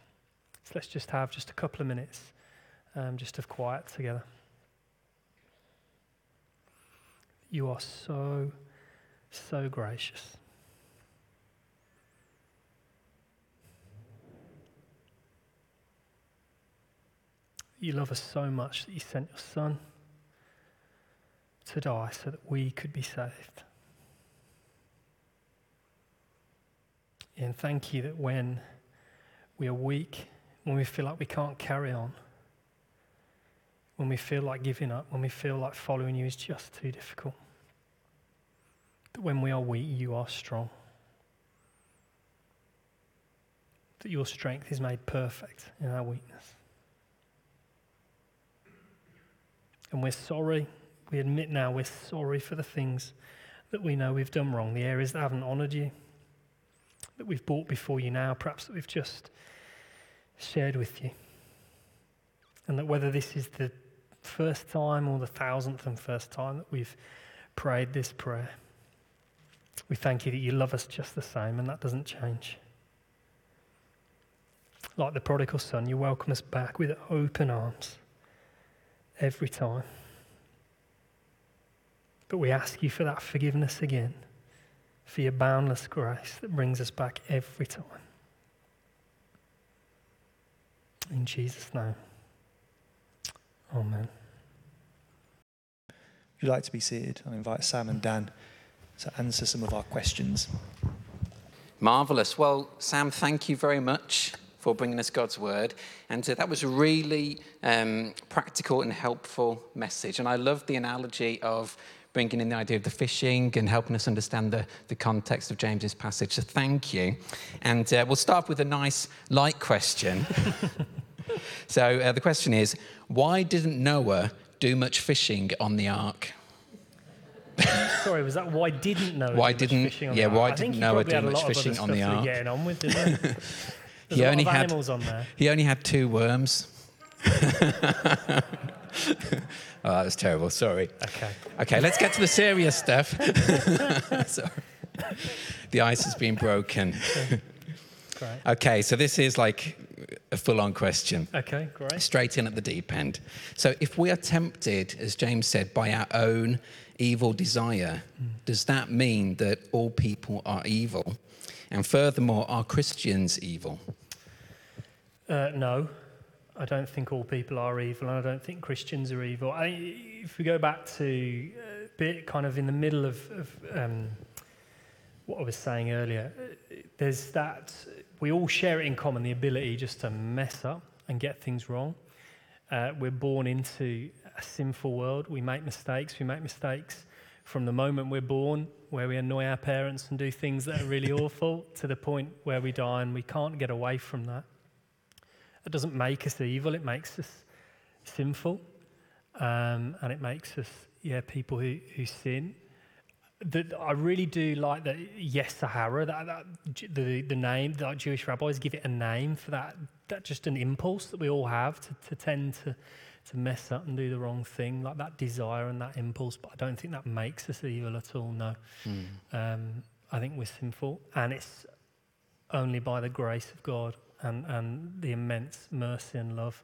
So let's just have just a couple of minutes um, just of quiet together. You are so, so gracious. You love us so much that you sent your son to die so that we could be saved. And thank you that when we are weak, when we feel like we can't carry on, when we feel like giving up, when we feel like following you is just too difficult, that when we are weak, you are strong. That your strength is made perfect in our weakness. And we're sorry we admit now we're sorry for the things that we know we've done wrong, the areas that haven't honoured you, that we've brought before you now, perhaps that we've just shared with you. And that whether this is the first time or the thousandth and first time that we've prayed this prayer, we thank you that you love us just the same and that doesn't change. Like the prodigal son, you welcome us back with open arms every time. But we ask you for that forgiveness again, for your boundless grace that brings us back every time. In Jesus' name. Amen. If you'd like to be seated, I'll invite Sam and Dan to answer some of our questions. Marvellous. Well, Sam, thank you very much for bringing us God's word. And uh, that was a really um, practical and helpful message. And I love the analogy of bringing in the idea of the fishing and helping us understand the, the context of James's passage. So thank you. And uh, we'll start with a nice light question. so uh, the question is why didn't Noah do much fishing on the ark? Sorry, was that why didn't Noah? Why didn't? yeah, why didn't Noah do much fishing on the ark? Getting on with, didn't he only had animals on there. He only had two worms. Oh, that was terrible. Sorry. Okay. Okay, let's get to the serious stuff. Sorry. The ice has been broken. Great. Okay, so this is like a full on question. Okay, great. Straight in at the deep end. So, if we are tempted, as James said, by our own evil desire, mm. does that mean that all people are evil? And furthermore, are Christians evil? Uh, no, I don't think all people are evil, and I don't think Christians are evil. I, if we go back to a bit kind of in the middle of, of um, what I was saying earlier, uh, there's that we all share it in common the ability just to mess up and get things wrong. Uh, we're born into a sinful world. We make mistakes. We make mistakes from the moment we're born, where we annoy our parents and do things that are really awful, to the point where we die, and we can't get away from that. It doesn't make us evil, it makes us sinful, um, and it makes us, yeah, people who, who sin. That I really do like that yetzer, that, that the, the name, that Jewish rabbis give it a name for that, that just an impulse that we all have to, to tend to, to mess up and do the wrong thing, like that desire and that impulse. But I don't think that makes us evil at all, no. Mm. Um, I think we're sinful, and it's only by the grace of God and, and the immense mercy and love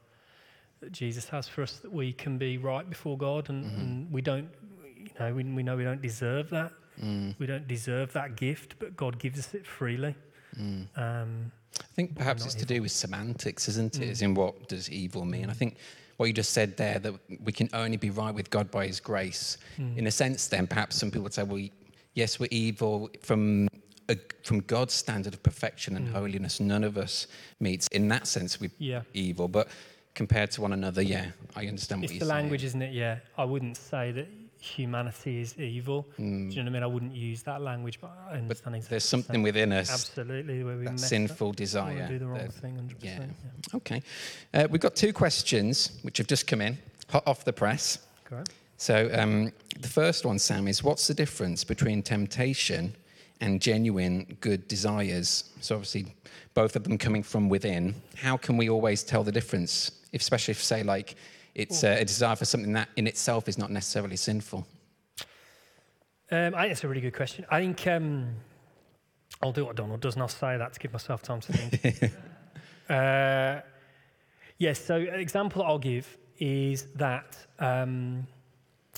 that Jesus has for us that we can be right before God and, mm-hmm. and we don't, you know, we, we know we don't deserve that. Mm. We don't deserve that gift, but God gives us it freely. Mm. Um, I think perhaps it's evil. to do with semantics, isn't it? Mm. As in what does evil mean? I think what you just said there, that we can only be right with God by his grace. Mm. In a sense, then, perhaps some people would say, well, yes, we're evil from a, from God's standard of perfection and mm. holiness, none of us meets. In that sense, we yeah. evil, but compared to one another, yeah, I understand it's what you're the language, isn't it? Yeah, I wouldn't say that humanity is evil. Mm. Do you know what I mean? I wouldn't use that language, but I understand but exactly There's something within us. Absolutely, where we that sinful up, desire. do the wrong that, thing, 100%. Yeah. yeah. Okay. Uh, we've got two questions which have just come in, hot off the press. Correct. So um, the first one, Sam, is what's the difference between temptation and genuine good desires. So, obviously, both of them coming from within. How can we always tell the difference, if, especially if, say, like it's uh, a desire for something that in itself is not necessarily sinful? Um, I think it's a really good question. I think um, I'll do what Donald does, and I'll say that to give myself time to think. uh, yes, so an example I'll give is that, um,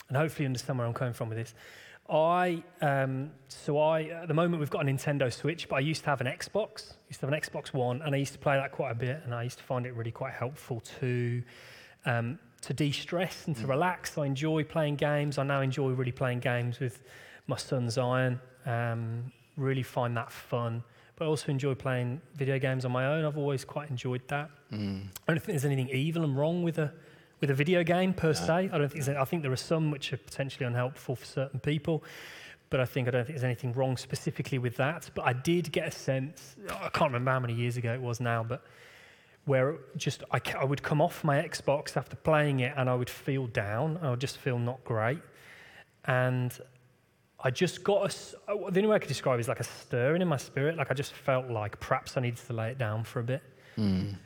and hopefully you understand where I'm coming from with this. I um, so I at the moment we've got a Nintendo Switch, but I used to have an Xbox. I used to have an Xbox One, and I used to play that quite a bit, and I used to find it really quite helpful to um, to de-stress and to mm. relax. I enjoy playing games. I now enjoy really playing games with my son Zion. Um, really find that fun, but I also enjoy playing video games on my own. I've always quite enjoyed that. Mm. I don't think there's anything evil and wrong with a with a video game per se. I don't think I think there are some which are potentially unhelpful for certain people, but I think I don't think there's anything wrong specifically with that. But I did get a sense. I can't remember how many years ago it was now, but where just I, I would come off my Xbox after playing it and I would feel down. I would just feel not great, and I just got a. The only way I could describe it is like a stirring in my spirit. Like I just felt like perhaps I needed to lay it down for a bit. Mm.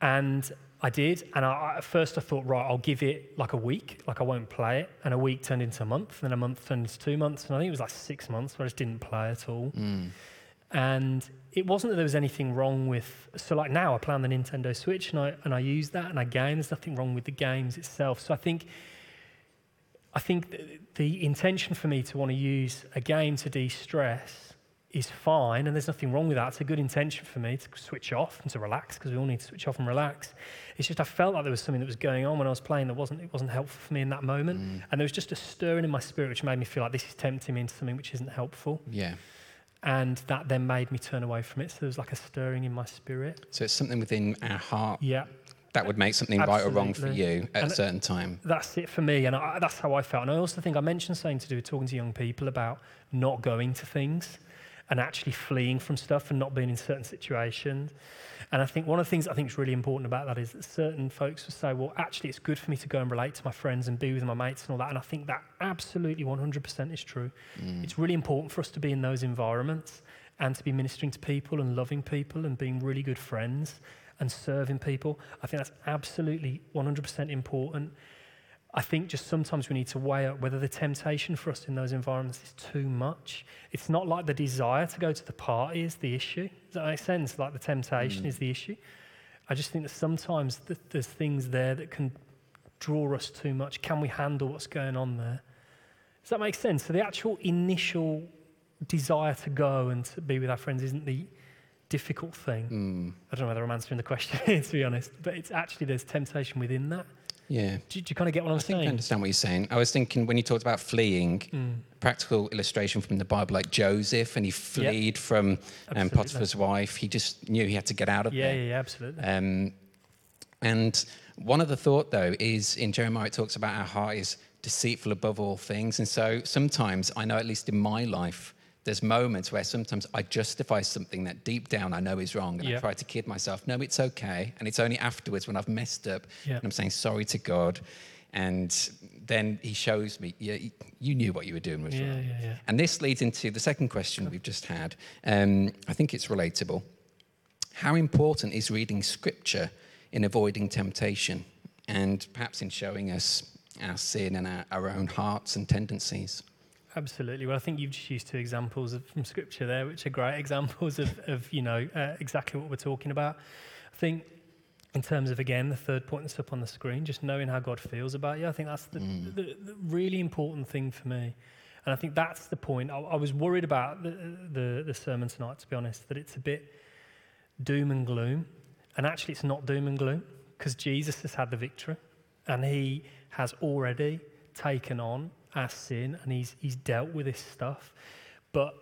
And I did, and I, at first I thought, right, I'll give it like a week, like I won't play it. And a week turned into a month, and then a month turned into two months, and I think it was like six months where I just didn't play at all. Mm. And it wasn't that there was anything wrong with. So like now I play on the Nintendo Switch, and I and I use that, and I game. There's nothing wrong with the games itself. So I think. I think the intention for me to want to use a game to de-stress is fine, and there's nothing wrong with that. It's a good intention for me to switch off and to relax because we all need to switch off and relax. It's just I felt like there was something that was going on when I was playing that wasn't it wasn't helpful for me in that moment, mm. and there was just a stirring in my spirit which made me feel like this is tempting me into something which isn't helpful. Yeah. And that then made me turn away from it. So there was like a stirring in my spirit. So it's something within our heart. Yeah. That would make something Absolutely. right or wrong for you at and a certain time. That's it for me, and I, that's how I felt. And I also think I mentioned something to do with talking to young people about not going to things and actually fleeing from stuff and not being in certain situations. And I think one of the things I think is really important about that is that certain folks will say, well, actually, it's good for me to go and relate to my friends and be with my mates and all that. And I think that absolutely 100% is true. Mm. It's really important for us to be in those environments and to be ministering to people and loving people and being really good friends and serving people. I think that's absolutely 100% important. I think just sometimes we need to weigh up whether the temptation for us in those environments is too much. It's not like the desire to go to the party is the issue. Does that make sense? Like the temptation mm. is the issue. I just think that sometimes th- there's things there that can draw us too much. Can we handle what's going on there? Does that make sense? So the actual initial desire to go and to be with our friends isn't the difficult thing. Mm. I don't know whether I'm answering the question, here, to be honest, but it's actually there's temptation within that. Yeah. Do, you- do you kind of get what I'm I think I understand what you're saying. I was thinking when you talked about fleeing, Mm. practical illustration from the Bible, like Joseph, and he fled from um, Potiphar's wife. He just knew he had to get out of Yeah, there. yeah, yeah, absolutely. Um, and one other thought, though, is in Jeremiah, it talks about our heart is deceitful above all things. And so sometimes, I know at least in my life, there's moments where sometimes I justify something that deep down I know is wrong. And Yeah. I try to kid myself, no, it's okay. And it's only afterwards when I've messed up Yeah. and I'm saying sorry to God. And then he shows me, yeah, you knew what you were doing was Yeah, wrong. yeah. And this leads into the second question we've just had. Um, I think it's relatable. How important is reading scripture in avoiding temptation and perhaps in showing us our sin and our, our own hearts and tendencies? Absolutely. Well, I think you've just used two examples of, from Scripture there, which are great examples of, of you know, uh, exactly what we're talking about. I think, in terms of again the third point that's up on the screen, just knowing how God feels about you. I think that's the, the, the really important thing for me, and I think that's the point. I, I was worried about the, the the sermon tonight, to be honest, that it's a bit doom and gloom, and actually it's not doom and gloom because Jesus has had the victory, and He has already taken on our sin, and He's He's dealt with this stuff, but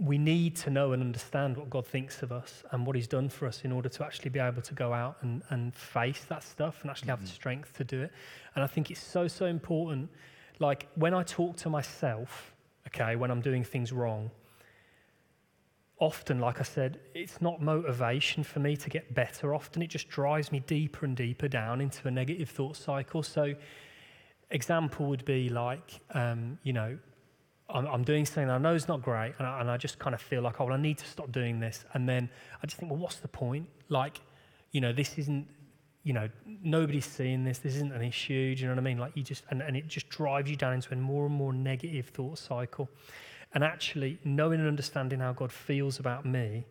we need to know and understand what God thinks of us and what He's done for us in order to actually be able to go out and, and face that stuff and actually have the mm-hmm. strength to do it. And I think it's so, so important. Like when I talk to myself, okay, when I'm doing things wrong, often, like I said, it's not motivation for me to get better. Often it just drives me deeper and deeper down into a negative thought cycle. So, example would be like, um, you know, I'm, I'm doing something I know is not great, and I, and I just kind of feel like, oh, well, I need to stop doing this. And then I just think, well, what's the point? Like, you know, this isn't, you know, nobody's seeing this. This isn't an issue. Do you know what I mean? Like, you just, and, and it just drives you down into a more and more negative thought cycle. And actually, knowing and understanding how God feels about me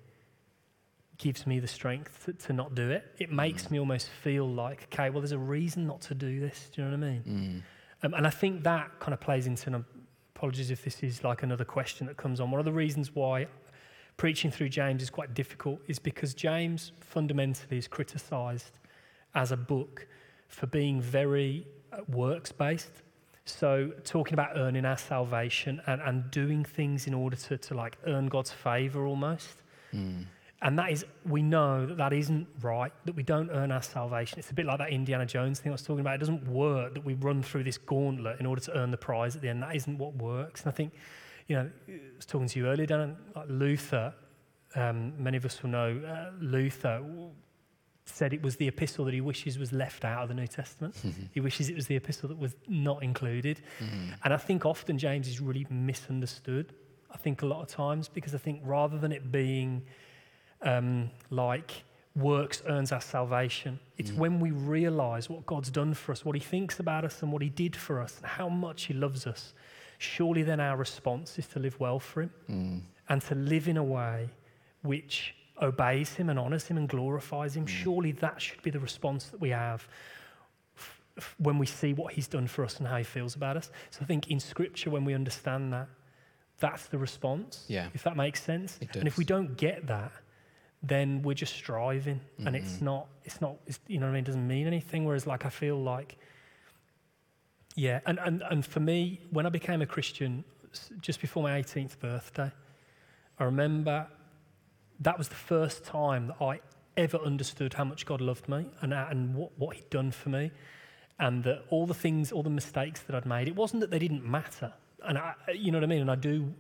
gives me the strength to, to not do it. It makes me almost feel like, okay, well, there's a reason not to do this. Do you know what I mean? Um, and I think that kind of plays into, and apologies if this is like another question that comes on. One of the reasons why preaching through James is quite difficult is because James fundamentally is criticized as a book for being very uh, works based. So, talking about earning our salvation and, and doing things in order to, to like earn God's favor almost. And that is, we know that that isn't right, that we don't earn our salvation. It's a bit like that Indiana Jones thing I was talking about. It doesn't work that we run through this gauntlet in order to earn the prize at the end. That isn't what works. And I think, you know, I was talking to you earlier, Dan, like Luther, um, many of us will know, uh, Luther said it was the epistle that he wishes was left out of the New Testament. he wishes it was the epistle that was not included. And I think often James is really misunderstood. I think a lot of times because I think rather than it being um, like works earns our salvation, it's mm. when we realize what God's done for us, what He thinks about us, and what He did for us, and how much He loves us. Surely then our response is to live well for Him mm. and to live in a way which obeys Him and honors Him and glorifies Him. Mm. Surely that should be the response that we have f- f- when we see what He's done for us and how He feels about us. So I think in Scripture, when we understand that, that's the response. Yeah. If that makes sense. And if we don't get that, then we're just striving, and it's not. It's not. It's, you know what I mean? It doesn't mean anything. Whereas, like, I feel like, yeah. And and and for me, when I became a Christian, just before my 18th birthday, I remember that was the first time that I ever understood how much God loved me and, uh, and what, what He'd done for me. And that all the things, all the mistakes that I'd made, it wasn't that they didn't matter. And I, you know what I mean? And I do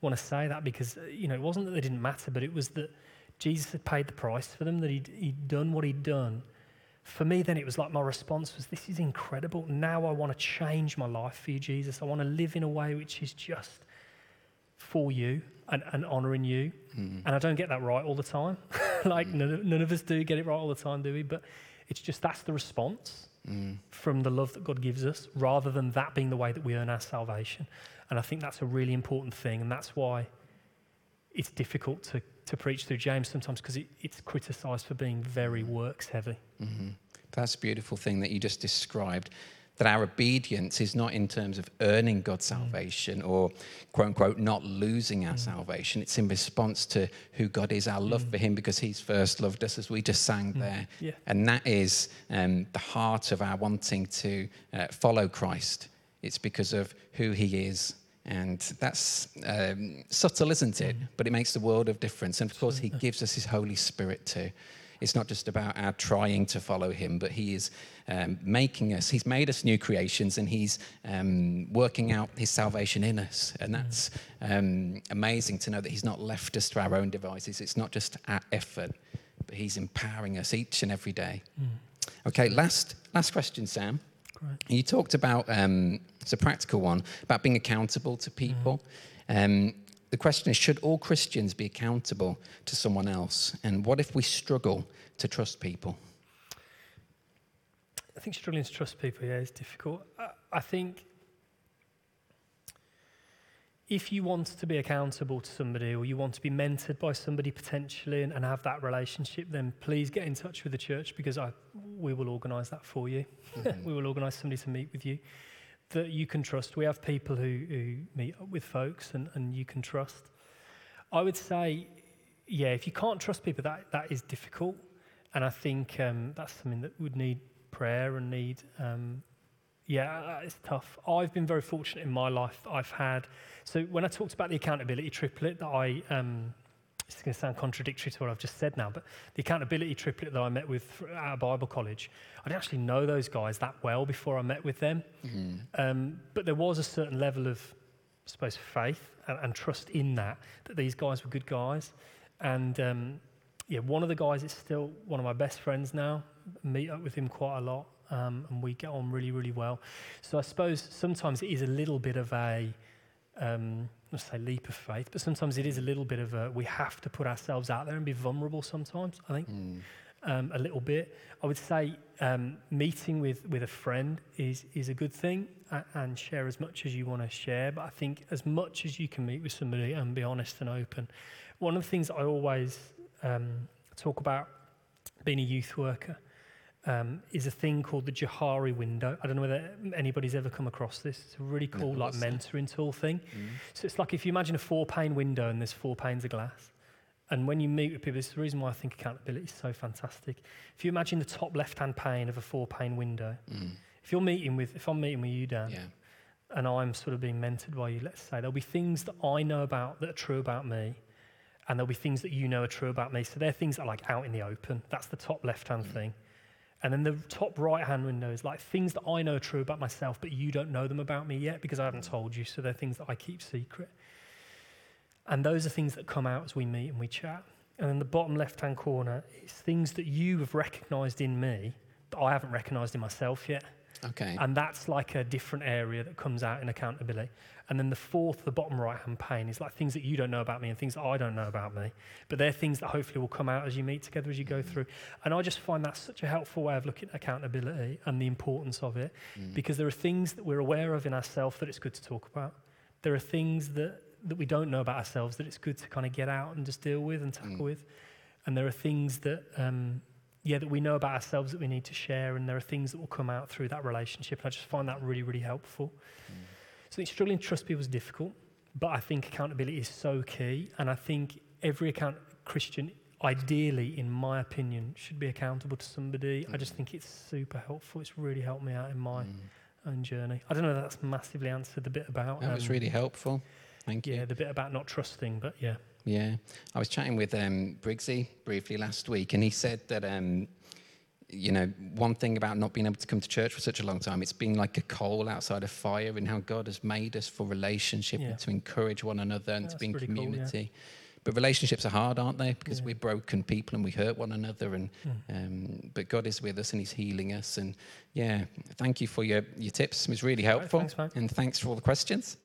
want to say that because, uh, you know, it wasn't that they didn't matter, but it was that Jesus had paid the price for them, that he'd, he'd done what he'd done. For me, then it was like my response was, This is incredible. Now I want to change my life for you, Jesus. I want to live in a way which is just for you and, and honoring you. Mm-hmm. And I don't get that right all the time. like mm-hmm. none, of, none of us do get it right all the time, do we? But it's just that's the response mm. from the love that God gives us rather than that being the way that we earn our salvation. And I think that's a really important thing. And that's why it's difficult to, to preach through James sometimes because it, it's criticized for being very mm. works heavy. Mm-hmm. That's a beautiful thing that you just described. That our obedience is not in terms of earning God's mm. salvation or, quote unquote, not losing our mm. salvation. It's in response to who God is, our love for Him, because He's first loved us, as we just sang there. Yeah. And that is um, the heart of our wanting to uh, follow Christ. It's because of who He is. And that's um, subtle, isn't it? But it makes the world of difference. And of course, He gives us His Holy Spirit too. It's not just about our trying to follow him, but he is um, making us, he's made us new creations and he's um, working out his salvation in us. And that's um, amazing to know that he's not left us to our own devices. It's not just our effort, but he's empowering us each and every day. Okay, last, last question, Sam. Great. You talked about, um, it's a practical one, about being accountable to people. Um, the question is Should all Christians be accountable to someone else? And what if we struggle to trust people? I think struggling to trust people, yeah, is difficult. I, I think if you want to be accountable to somebody or you want to be mentored by somebody potentially and, and have that relationship, then please get in touch with the church because I, we will organise that for you. we will organise somebody to meet with you that you can trust. We have people who, who meet up with folks and, and you can trust. I would say, yeah, if you can't trust people, that, that is difficult. And I think um, that's something that would need prayer and need, um, yeah, it's tough. I've been very fortunate in my life. I've had, so when I talked about the accountability triplet that I, um, it's going to sound contradictory to what I've just said now, but the accountability triplet that I met with at Bible college, I didn't actually know those guys that well before I met with them. Mm-hmm. Um, but there was a certain level of, I suppose, faith and, and trust in that, that these guys were good guys. And um, yeah, one of the guys is still one of my best friends now. Meet up with him quite a lot, um, and we get on really, really well. So I suppose sometimes it is a little bit of a, um, let's say leap of faith, but sometimes it is a little bit of a, we have to put ourselves out there and be vulnerable sometimes, I think. Um, a little bit. I would say um, meeting with, with a friend is, is a good thing a- and share as much as you want to share. But I think as much as you can meet with somebody and be honest and open. One of the things I always um, talk about being a youth worker um, is a thing called the Johari window. I don't know whether anybody's ever come across this. It's a really cool like mentoring tool thing. So it's like if you imagine a four pane window and there's four panes of glass. And when you meet with people, this is the reason why I think accountability is so fantastic. If you imagine the top left hand pane of a four pane window, if you're meeting with, if I'm meeting with you, Dan, Yeah. and I'm sort of being mentored by you, let's say, there'll be things that I know about that are true about me, and there'll be things that you know are true about me. So they're things that are like out in the open. That's the top left hand thing. And then the top right hand window is like things that I know are true about myself, but you don't know them about me yet because I haven't told you. So they're things that I keep secret. And those are things that come out as we meet and we chat. And then the bottom left hand corner is things that you have recognized in me that I haven't recognized in myself yet. Okay. And that's like a different area that comes out in accountability. And then the fourth, the bottom right hand pane, is like things that you don't know about me and things that I don't know about me. But they're things that hopefully will come out as you meet together, as you go mm-hmm. through. And I just find that such a helpful way of looking at accountability and the importance of it mm. because there are things that we're aware of in ourselves that it's good to talk about. There are things that, that we don't know about ourselves that it's good to kind of get out and just deal with and mm. tackle with. And there are things that, um, yeah, that we know about ourselves that we need to share, and there are things that will come out through that relationship. And I just find that really, really helpful. Mm. So I think struggling to trust people is difficult, but I think accountability is so key. And I think every account Christian, ideally, in my opinion, should be accountable to somebody. I just mm. think it's super helpful. It's really helped me out in my mm. own journey. I don't know if that's massively answered the bit about That was um, really helpful. Thank you. yeah, the bit about not trusting, but yeah. Yeah, I was chatting with um, Briggsy briefly last week, and he said that um, you know one thing about not being able to come to church for such a long time, it's been like a coal outside a fire, and how God has made us for relationship Yeah. and to encourage one another and to be in pretty cool, yeah. community. But relationships are hard, aren't they? Because Yeah. we're broken people and we hurt one another. And Hmm. um, but God is with us and He's healing us. And yeah, thank you for your your tips. It was really helpful. thanks, and thanks for all the questions.